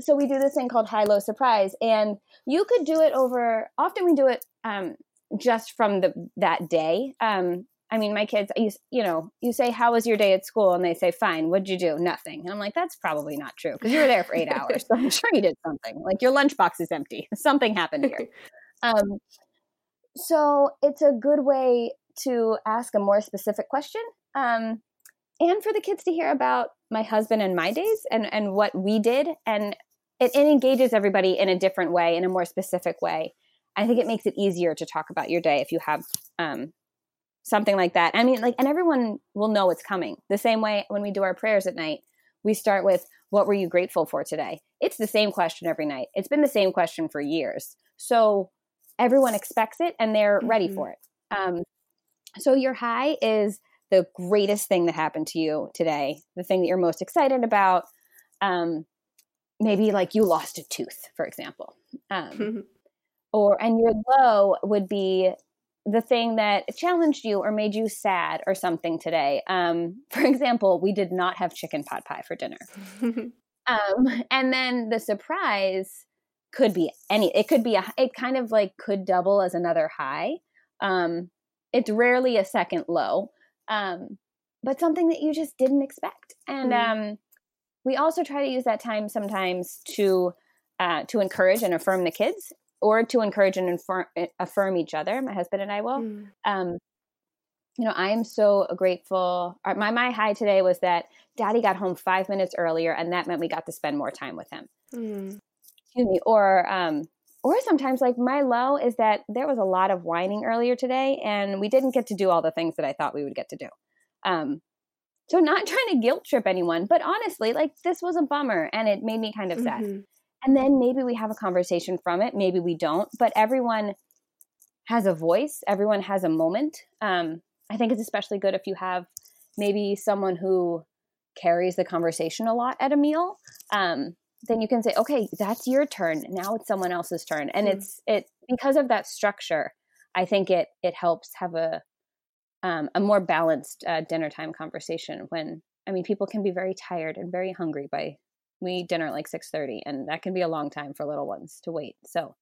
so we do this thing called high low surprise, and you could do it over. Often we do it um, just from the that day. Um, I mean, my kids, you, you know, you say, "How was your day at school?" and they say, "Fine." What'd you do? Nothing. And I'm like, "That's probably not true because you were there for eight hours. So (laughs) I'm sure you did something. Like your lunchbox is empty. (laughs) Something happened here." (laughs) Um, so it's a good way to ask a more specific question um, and for the kids to hear about my husband and my days and, and what we did. And it, it engages everybody in a different way, in a more specific way. I think it makes it easier to talk about your day if you have um, something like that. I mean, like, and everyone will know it's coming. The same way when we do our prayers at night, we start with, What were you grateful for today? It's the same question every night. It's been the same question for years. So everyone expects it and they're mm-hmm. ready for it. Um, so your high is the greatest thing that happened to you today, the thing that you're most excited about. Um, maybe like you lost a tooth, for example. Um, (laughs) or and your low would be the thing that challenged you or made you sad or something today. Um, (laughs) for example, we did not have chicken pot pie for dinner. (laughs) um, and then the surprise could be any. It could be a. It kind of like could double as another high. Um, it's rarely a second low, um, but something that you just didn't expect. And mm. um, we also try to use that time sometimes to uh, to encourage and affirm the kids, or to encourage and affirm, affirm each other. My husband and I will. Mm. Um, you know, I am so grateful. Uh, my my high today was that Daddy got home five minutes earlier, and that meant we got to spend more time with him. Mm. Excuse me. Or um, or sometimes like my low is that there was a lot of whining earlier today and we didn't get to do all the things that I thought we would get to do. Um, so not (laughs) trying to guilt trip anyone, but honestly, like this was a bummer and it made me kind of sad. Mm-hmm. And then maybe we have a conversation from it, maybe we don't, but everyone has a voice, everyone has a moment. Um, I think it's especially good if you have maybe someone who carries the conversation a lot at a meal. Um, then you can say okay that's your turn now it's someone else's turn and mm it's it because of that structure i think it it helps have a um, a more balanced uh, dinner time conversation when i mean people can be very tired and very hungry by we dinner at like 6.30 and that can be a long time for little ones to wait so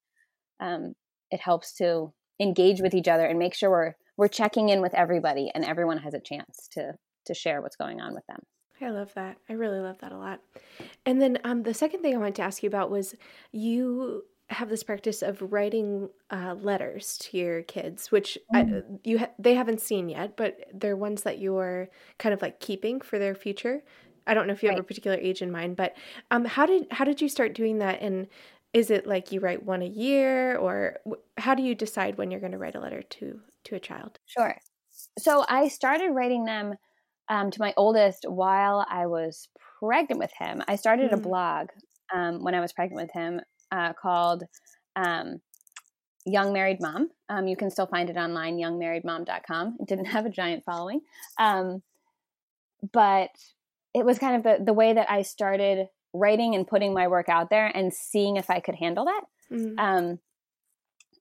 um, it helps to engage with each other and make sure we're we're checking in with everybody and everyone has a chance to to share what's going on with them I love that. I really love that a lot. And then um, the second thing I wanted to ask you about was you have this practice of writing uh, letters to your kids, which mm. I, you ha- they haven't seen yet, but they're ones that you're kind of like keeping for their future. I don't know if you right. have a particular age in mind, but um, how did how did you start doing that? And is it like you write one a year or how do you decide when you're going to write a letter to to a child? Sure. So I started writing them um, to my oldest while I was pregnant with him. I started mm-hmm. a blog um, when I was pregnant with him uh, called um, Young Married Mom. Um, you can still find it online, youngmarriedmom.com. It didn't (laughs) have a giant following. Um, but it was kind of the, the way that I started writing and putting my work out there and seeing if I could handle that. Mm-hmm. Um,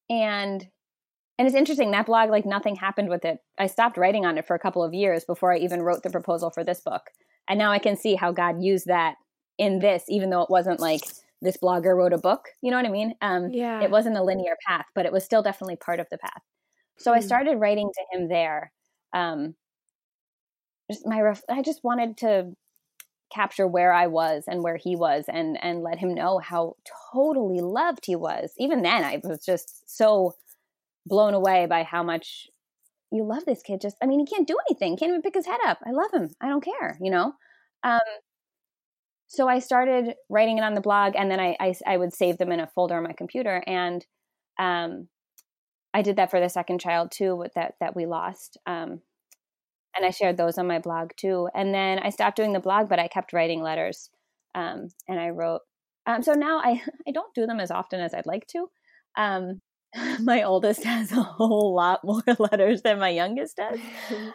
and and it's interesting that blog like nothing happened with it. I stopped writing on it for a couple of years before I even wrote the proposal for this book. And now I can see how God used that in this, even though it wasn't like this blogger wrote a book. You know what I mean? Um, yeah. It wasn't a linear path, but it was still definitely part of the path. So mm-hmm. I started writing to him there. Um, just my, ref- I just wanted to capture where I was and where he was and and let him know how totally loved he was. Even then I was just so blown away by how much you love this kid. Just I mean he can't do anything, can't even pick his head up. I love him. I don't care, you know? Um so I started writing it on the blog and then I, I, I would save them in a folder on my computer and um I did that for the second child too with that that we lost. Um and I shared those on my blog too. And then I stopped doing the blog, but I kept writing letters. Um, and I wrote. Um, so now I (laughs) I don't do them as often as I'd like to. Um, (laughs) my oldest (laughs) has a whole lot more letters than my youngest does.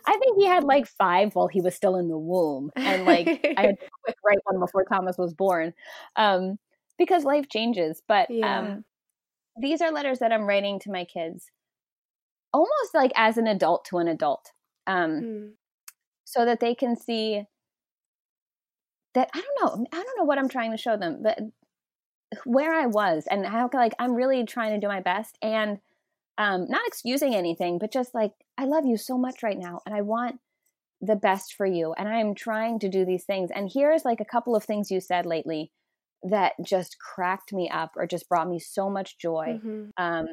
I think he had like five while he was still in the womb, and like I had to quick write one before Thomas was born, um, because life changes. But yeah. um, these are letters that I'm writing to my kids, almost like as an adult to an adult um, mm. so that they can see that I don't know, I don't know what I'm trying to show them, but where I was and how like I'm really trying to do my best and um, not excusing anything, but just like I love you so much right now, and I want the best for you, and I am trying to do these things. And here's like a couple of things you said lately that just cracked me up or just brought me so much joy. Mm-hmm. Um,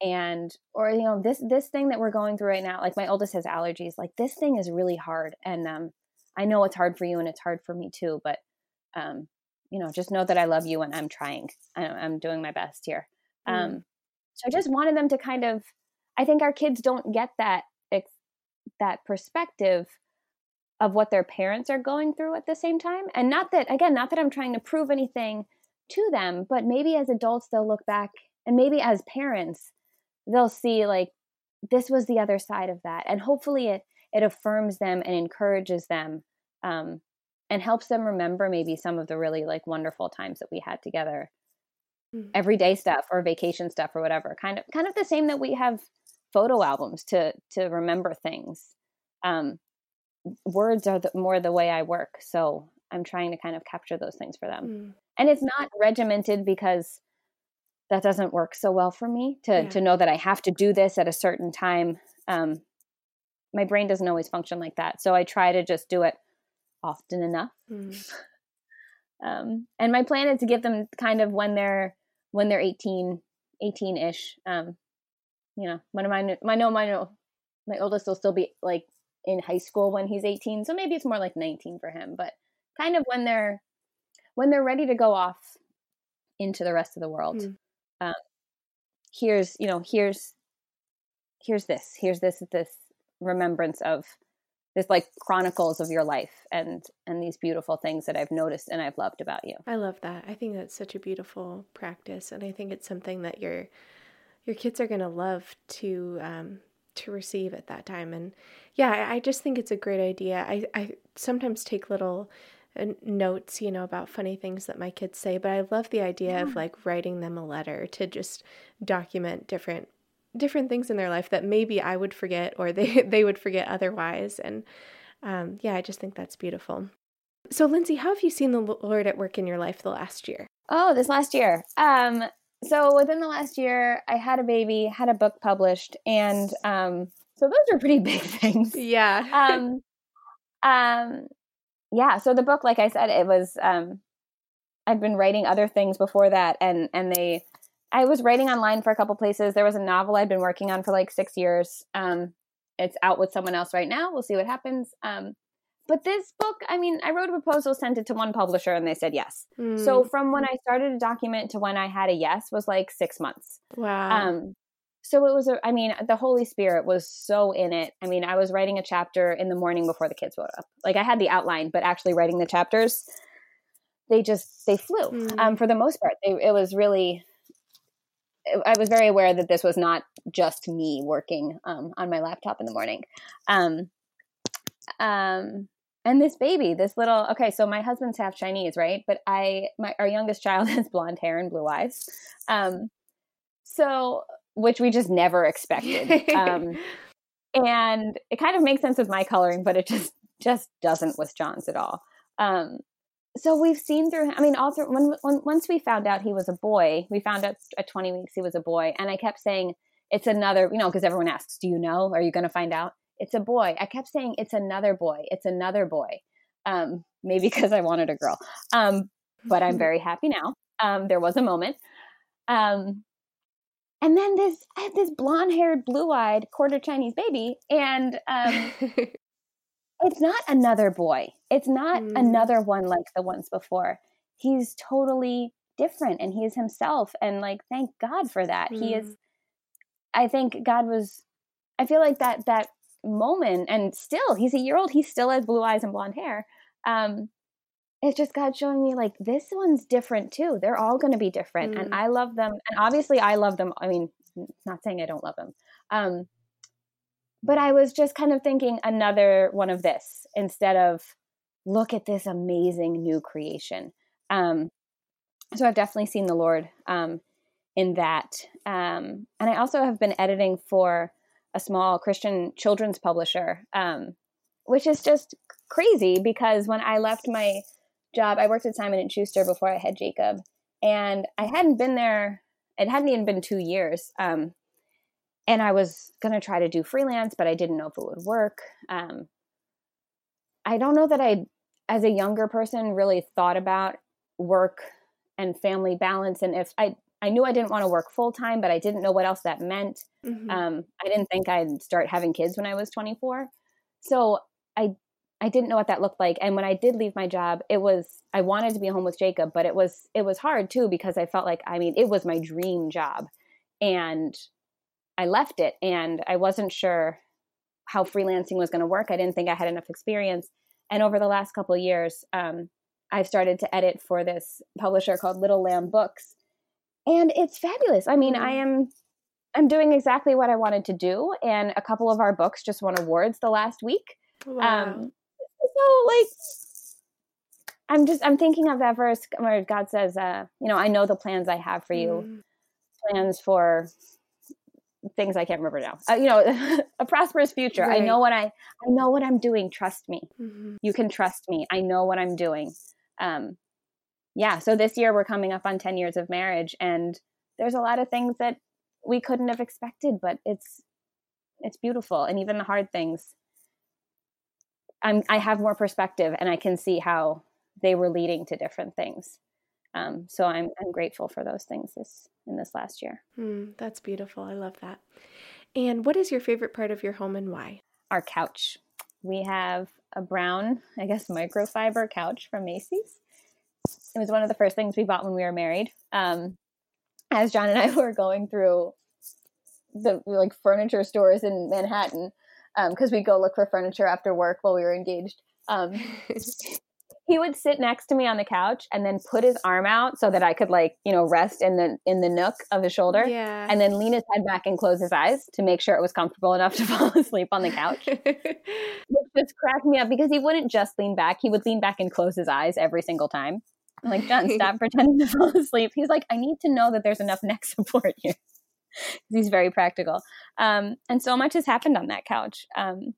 and or you know this this thing that we're going through right now like my oldest has allergies like this thing is really hard and um i know it's hard for you and it's hard for me too but um you know just know that i love you and i'm trying i'm doing my best here mm. um so i just wanted them to kind of i think our kids don't get that that perspective of what their parents are going through at the same time and not that again not that i'm trying to prove anything to them but maybe as adults they'll look back and maybe as parents they'll see like this was the other side of that and hopefully it it affirms them and encourages them um, and helps them remember maybe some of the really like wonderful times that we had together mm-hmm. everyday stuff or vacation stuff or whatever kind of kind of the same that we have photo albums to to remember things um, words are the, more the way i work so i'm trying to kind of capture those things for them mm-hmm. and it's not regimented because that doesn't work so well for me to yeah. to know that I have to do this at a certain time. Um, my brain doesn't always function like that, so I try to just do it often enough. Mm. (laughs) um, and my plan is to give them kind of when they're when they're 18 18 ish. Um, you know, when my my no my no my oldest will still be like in high school when he's 18, so maybe it's more like 19 for him, but kind of when they're when they're ready to go off into the rest of the world. Mm um, here's you know here's here's this here's this this remembrance of this like chronicles of your life and and these beautiful things that I've noticed and I've loved about you. I love that. I think that's such a beautiful practice, and I think it's something that your your kids are going to love to um, to receive at that time. And yeah, I, I just think it's a great idea. I I sometimes take little notes, you know, about funny things that my kids say, but I love the idea yeah. of like writing them a letter to just document different different things in their life that maybe I would forget or (laughs) they they would forget otherwise. And um, yeah, I just think that's beautiful. So, Lindsay, how have you seen the Lord at work in your life the last year? Oh, this last year. Um, so within the last year, I had a baby, had a book published, and um, so those are pretty (laughs) big things. Yeah. um, um, yeah, so the book, like I said, it was um, I've been writing other things before that, and and they, I was writing online for a couple places. There was a novel I'd been working on for like six years. Um, it's out with someone else right now. We'll see what happens. Um, but this book, I mean, I wrote a proposal, sent it to one publisher, and they said yes. Mm. So from when I started a document to when I had a yes was like six months. Wow. Um, so it was a, I mean, the Holy Spirit was so in it. I mean, I was writing a chapter in the morning before the kids woke up. Like I had the outline, but actually writing the chapters, they just they flew. Mm. Um, for the most part, they, it was really. I was very aware that this was not just me working um, on my laptop in the morning. Um, um, and this baby, this little okay, so my husband's half Chinese, right? But I, my our youngest child (laughs) has blonde hair and blue eyes. Um, so which we just never expected. (laughs) um, and it kind of makes sense with my coloring, but it just just doesn't with John's at all. Um, so we've seen through. I mean, all through when, when once we found out he was a boy, we found out at 20 weeks he was a boy, and I kept saying it's another. You know, because everyone asks, "Do you know? Are you going to find out?" It's a boy. I kept saying it's another boy. It's another boy. Um, maybe (laughs) because I wanted a girl. Um, but I'm (laughs) very happy now. Um, there was a moment. Um, and then this I have this blonde haired, blue eyed, quarter Chinese baby, and um, (laughs) it's not another boy. It's not mm. another one like the ones before. He's totally different, and he is himself. And like, thank God for that. Mm. He is. Mm. I think God was. I feel like that that moment, and still, he's a year old. He still has blue eyes and blonde hair. Um, it's just God showing me like this one's different too. They're all going to be different, mm. and I love them. And obviously, I love them. I mean, not saying I don't love them, um, but I was just kind of thinking another one of this instead of look at this amazing new creation. Um, so I've definitely seen the Lord um, in that, um, and I also have been editing for a small Christian children's publisher, um, which is just crazy because when I left my job. I worked at Simon and Schuster before I had Jacob, and I hadn't been there. It hadn't even been two years. Um, and I was going to try to do freelance, but I didn't know if it would work. Um, I don't know that I, as a younger person, really thought about work and family balance. And if I, I knew I didn't want to work full time, but I didn't know what else that meant. Mm-hmm. Um, I didn't think I'd start having kids when I was 24. So I I didn't know what that looked like. And when I did leave my job, it was I wanted to be home with Jacob, but it was it was hard too because I felt like I mean, it was my dream job. And I left it and I wasn't sure how freelancing was going to work. I didn't think I had enough experience. And over the last couple of years, um, I've started to edit for this publisher called Little Lamb Books. And it's fabulous. I mean, I mm. am I'm doing exactly what I wanted to do. And a couple of our books just won awards the last week. Wow. Um, so like I'm just I'm thinking of that verse where God says, uh, you know, I know the plans I have for you, mm. plans for things I can't remember now. Uh, you know, (laughs) a prosperous future. Right. I know what I I know what I'm doing. Trust me. Mm-hmm. You can trust me. I know what I'm doing. Um, yeah. So this year we're coming up on 10 years of marriage, and there's a lot of things that we couldn't have expected, but it's it's beautiful, and even the hard things I'm, I have more perspective and I can see how they were leading to different things. Um, so I'm, I'm grateful for those things this in this last year. Mm, that's beautiful. I love that. And what is your favorite part of your home and why? Our couch. We have a brown, I guess, microfiber couch from Macy's. It was one of the first things we bought when we were married. Um, as John and I (laughs) were going through the like furniture stores in Manhattan, because um, we'd go look for furniture after work while we were engaged. Um, (laughs) he would sit next to me on the couch and then put his arm out so that I could like you know rest in the in the nook of his shoulder, yeah. and then lean his head back and close his eyes to make sure it was comfortable enough to (laughs) fall asleep on the couch. (laughs) Which just cracked me up because he wouldn't just lean back; he would lean back and close his eyes every single time. I'm like, John, stop pretending to fall asleep. He's like, I need to know that there's enough neck support here. He's very practical. Um, and so much has happened on that couch. Um,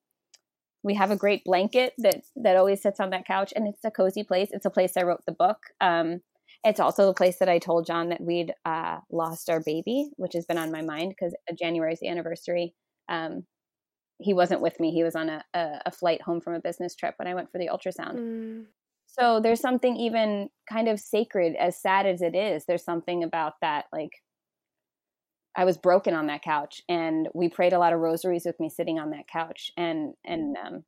we have a great blanket that that always sits on that couch, and it's a cozy place. It's a place I wrote the book. Um, it's also the place that I told John that we'd uh, lost our baby, which has been on my mind because January is the anniversary. Um, he wasn't with me; he was on a, a, a, flight home from a business trip when I went for the ultrasound. Mm. So there's something even kind of sacred, as sad as it is. There's something about that, like I was broken on that couch, and we prayed a lot of rosaries with me sitting on that couch, and and um,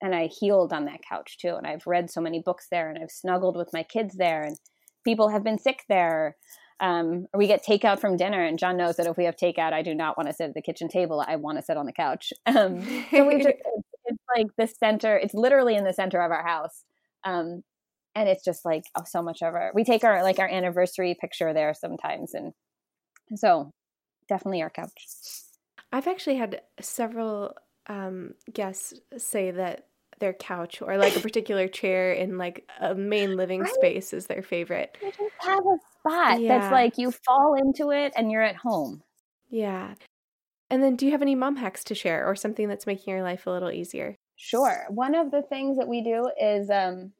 and I healed on that couch too. And I've read so many books there, and I've snuggled with my kids there, and people have been sick there. Um, or we get takeout from dinner, and John knows that if we have takeout, I do not want to sit at the kitchen table. I want to sit on the couch. (laughs) Um, so we just, (laughs) it's like the center. It's literally in the center of our house, um, and it's just like oh, so much of our. We take our like our anniversary picture there sometimes, and so definitely our couch. I've actually had several um, guests say that their couch or like a particular chair in like a main living right. space is their favorite. You just have a spot yeah. that's like you fall into it and you're at home. Yeah. And then do you have any mom hacks to share or something that's making your life a little easier? Sure. One of the things that we do is um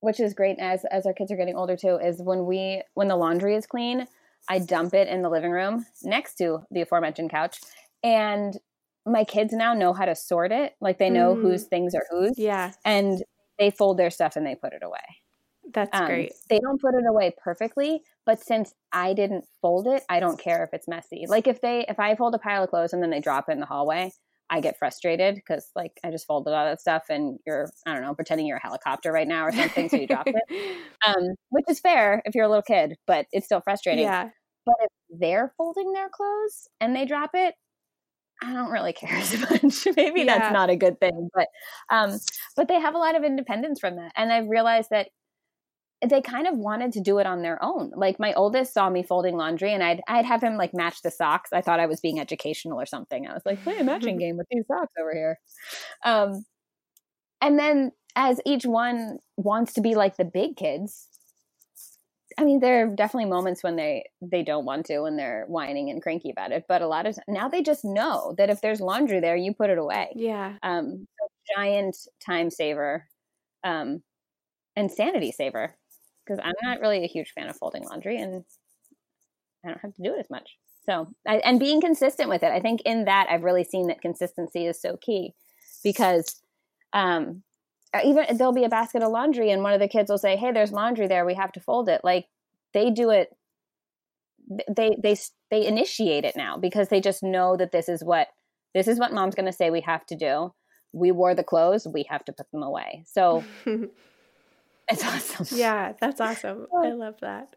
which is great as as our kids are getting older too is when we when the laundry is clean, I dump it in the living room next to the aforementioned couch and my kids now know how to sort it. Like they know mm. whose things are whose. Yeah. And they fold their stuff and they put it away. That's um, great. They don't put it away perfectly, but since I didn't fold it, I don't care if it's messy. Like if they if I fold a pile of clothes and then they drop it in the hallway, I get frustrated because like I just folded all that stuff and you're I don't know pretending you're a helicopter right now or something, so you drop it, (laughs) um, which is fair if you're a little kid, but it's still frustrating. Yeah. But if they're folding their clothes and they drop it, I don't really (laughs) care as much. Maybe yeah. that's not a good thing, but um, but they have a lot of independence from that, and I've realized that they kind of wanted to do it on their own. Like my oldest saw me folding laundry, and I'd I'd have him like match the socks. I thought I was being educational or something. I was like, play a matching (laughs) game with these socks over here. Um, and then as each one wants to be like the big kids, I mean, there are definitely moments when they they don't want to and they're whining and cranky about it. But a lot of now they just know that if there's laundry there, you put it away. Yeah. Um, giant time saver, um, and sanity saver because I'm not really a huge fan of folding laundry and I don't have to do it as much. So I, and being consistent with it, I think in that I've really seen that consistency is so key because um, uh, even there'll be a basket of laundry and one of the kids will say hey there's laundry there we have to fold it. Like they do it they they they initiate it now because they just know that this is what this is what mom's going to say we have to do. We wore the clothes we have to put them away. So (laughs) it's awesome (laughs) yeah that's awesome i (laughs) love that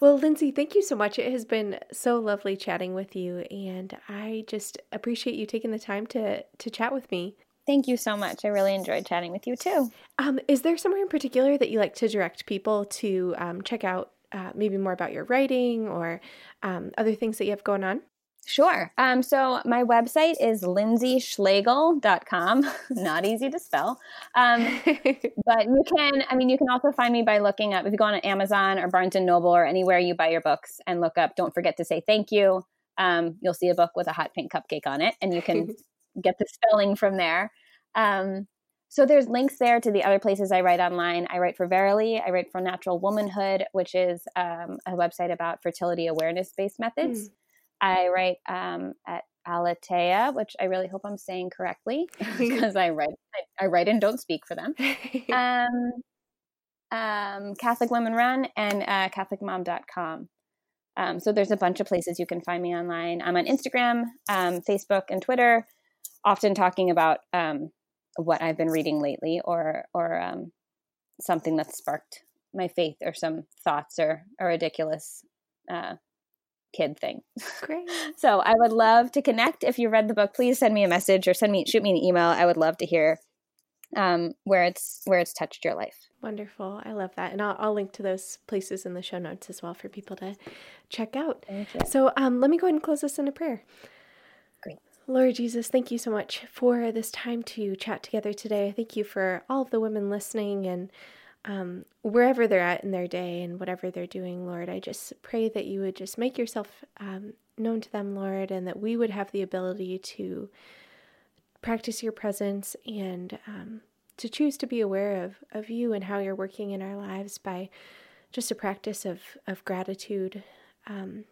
well, Lindsay, thank you so much. It has been so lovely chatting with you, and I just appreciate you taking the time to to chat with me. Thank you so much. I really enjoyed chatting with you too. Um, is there somewhere in particular that you like to direct people to um, check out uh, maybe more about your writing or um, other things that you have going on? Sure. Um, so my website is lindsayschlegel.com. (laughs) Not easy to spell. Um, (laughs) but you can, I mean, you can also find me by looking up, if you go on Amazon or Barnes and Noble or anywhere you buy your books and look up, don't forget to say thank you. Um, you'll see a book with a hot pink cupcake on it and you can (laughs) get the spelling from there. Um, so there's links there to the other places I write online. I write for Verily. I write for Natural Womanhood, which is um, a website about fertility awareness based methods. Mm. I write um, at Aleteia, which I really hope I'm saying correctly (laughs) (laughs) because I write I, I, write and don't speak for them. (laughs) Um, um, Catholic Women Run and uh, CatholicMom.com. Um, so there's a bunch of places you can find me online. I'm on Instagram, um, Facebook, and Twitter often talking about um, what I've been reading lately or or um, something that sparked my faith or some thoughts or a ridiculous uh, kid thing. Great. (laughs) so I would love to connect. If you read the book, please send me a message or send me shoot me an email. I would love to hear um, where it's where it's touched your life. Wonderful. I love that. And I'll, I'll link to those places in the show notes as well for people to check out. So um, let me go ahead and close this in a prayer. Great. Lord Jesus, thank you so much for this time to chat together today. Thank you for all of the women listening and um, wherever they're at in their day and whatever they're doing, Lord. I just pray that you would just make yourself um, known to them, Lord, and that we would have the ability to practice your presence and um, to choose to be aware of, of you and how you're working in our lives by just a practice of, of gratitude. Um,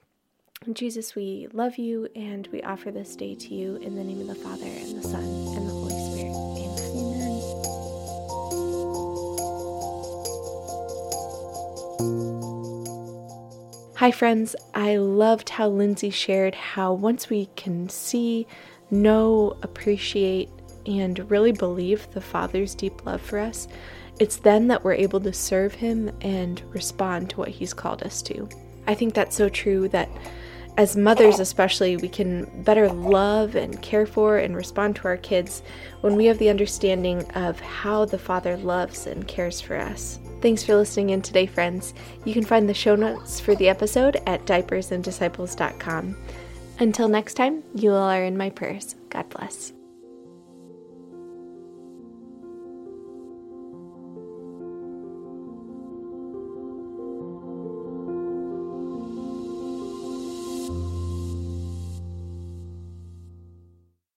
Jesus, we love you and we offer this day to you in the name of the Father and the Son Hi, friends. I loved how Lindsay shared how once we can see, know, appreciate, and really believe the Father's deep love for us, it's then that we're able to serve Him and respond to what He's called us to. I think that's so true that as mothers, especially, we can better love and care for and respond to our kids when we have the understanding of how the Father loves and cares for us. Thanks for listening in today, friends. You can find the show notes for the episode at diapersanddisciples.com. Until next time, you all are in my prayers. God bless.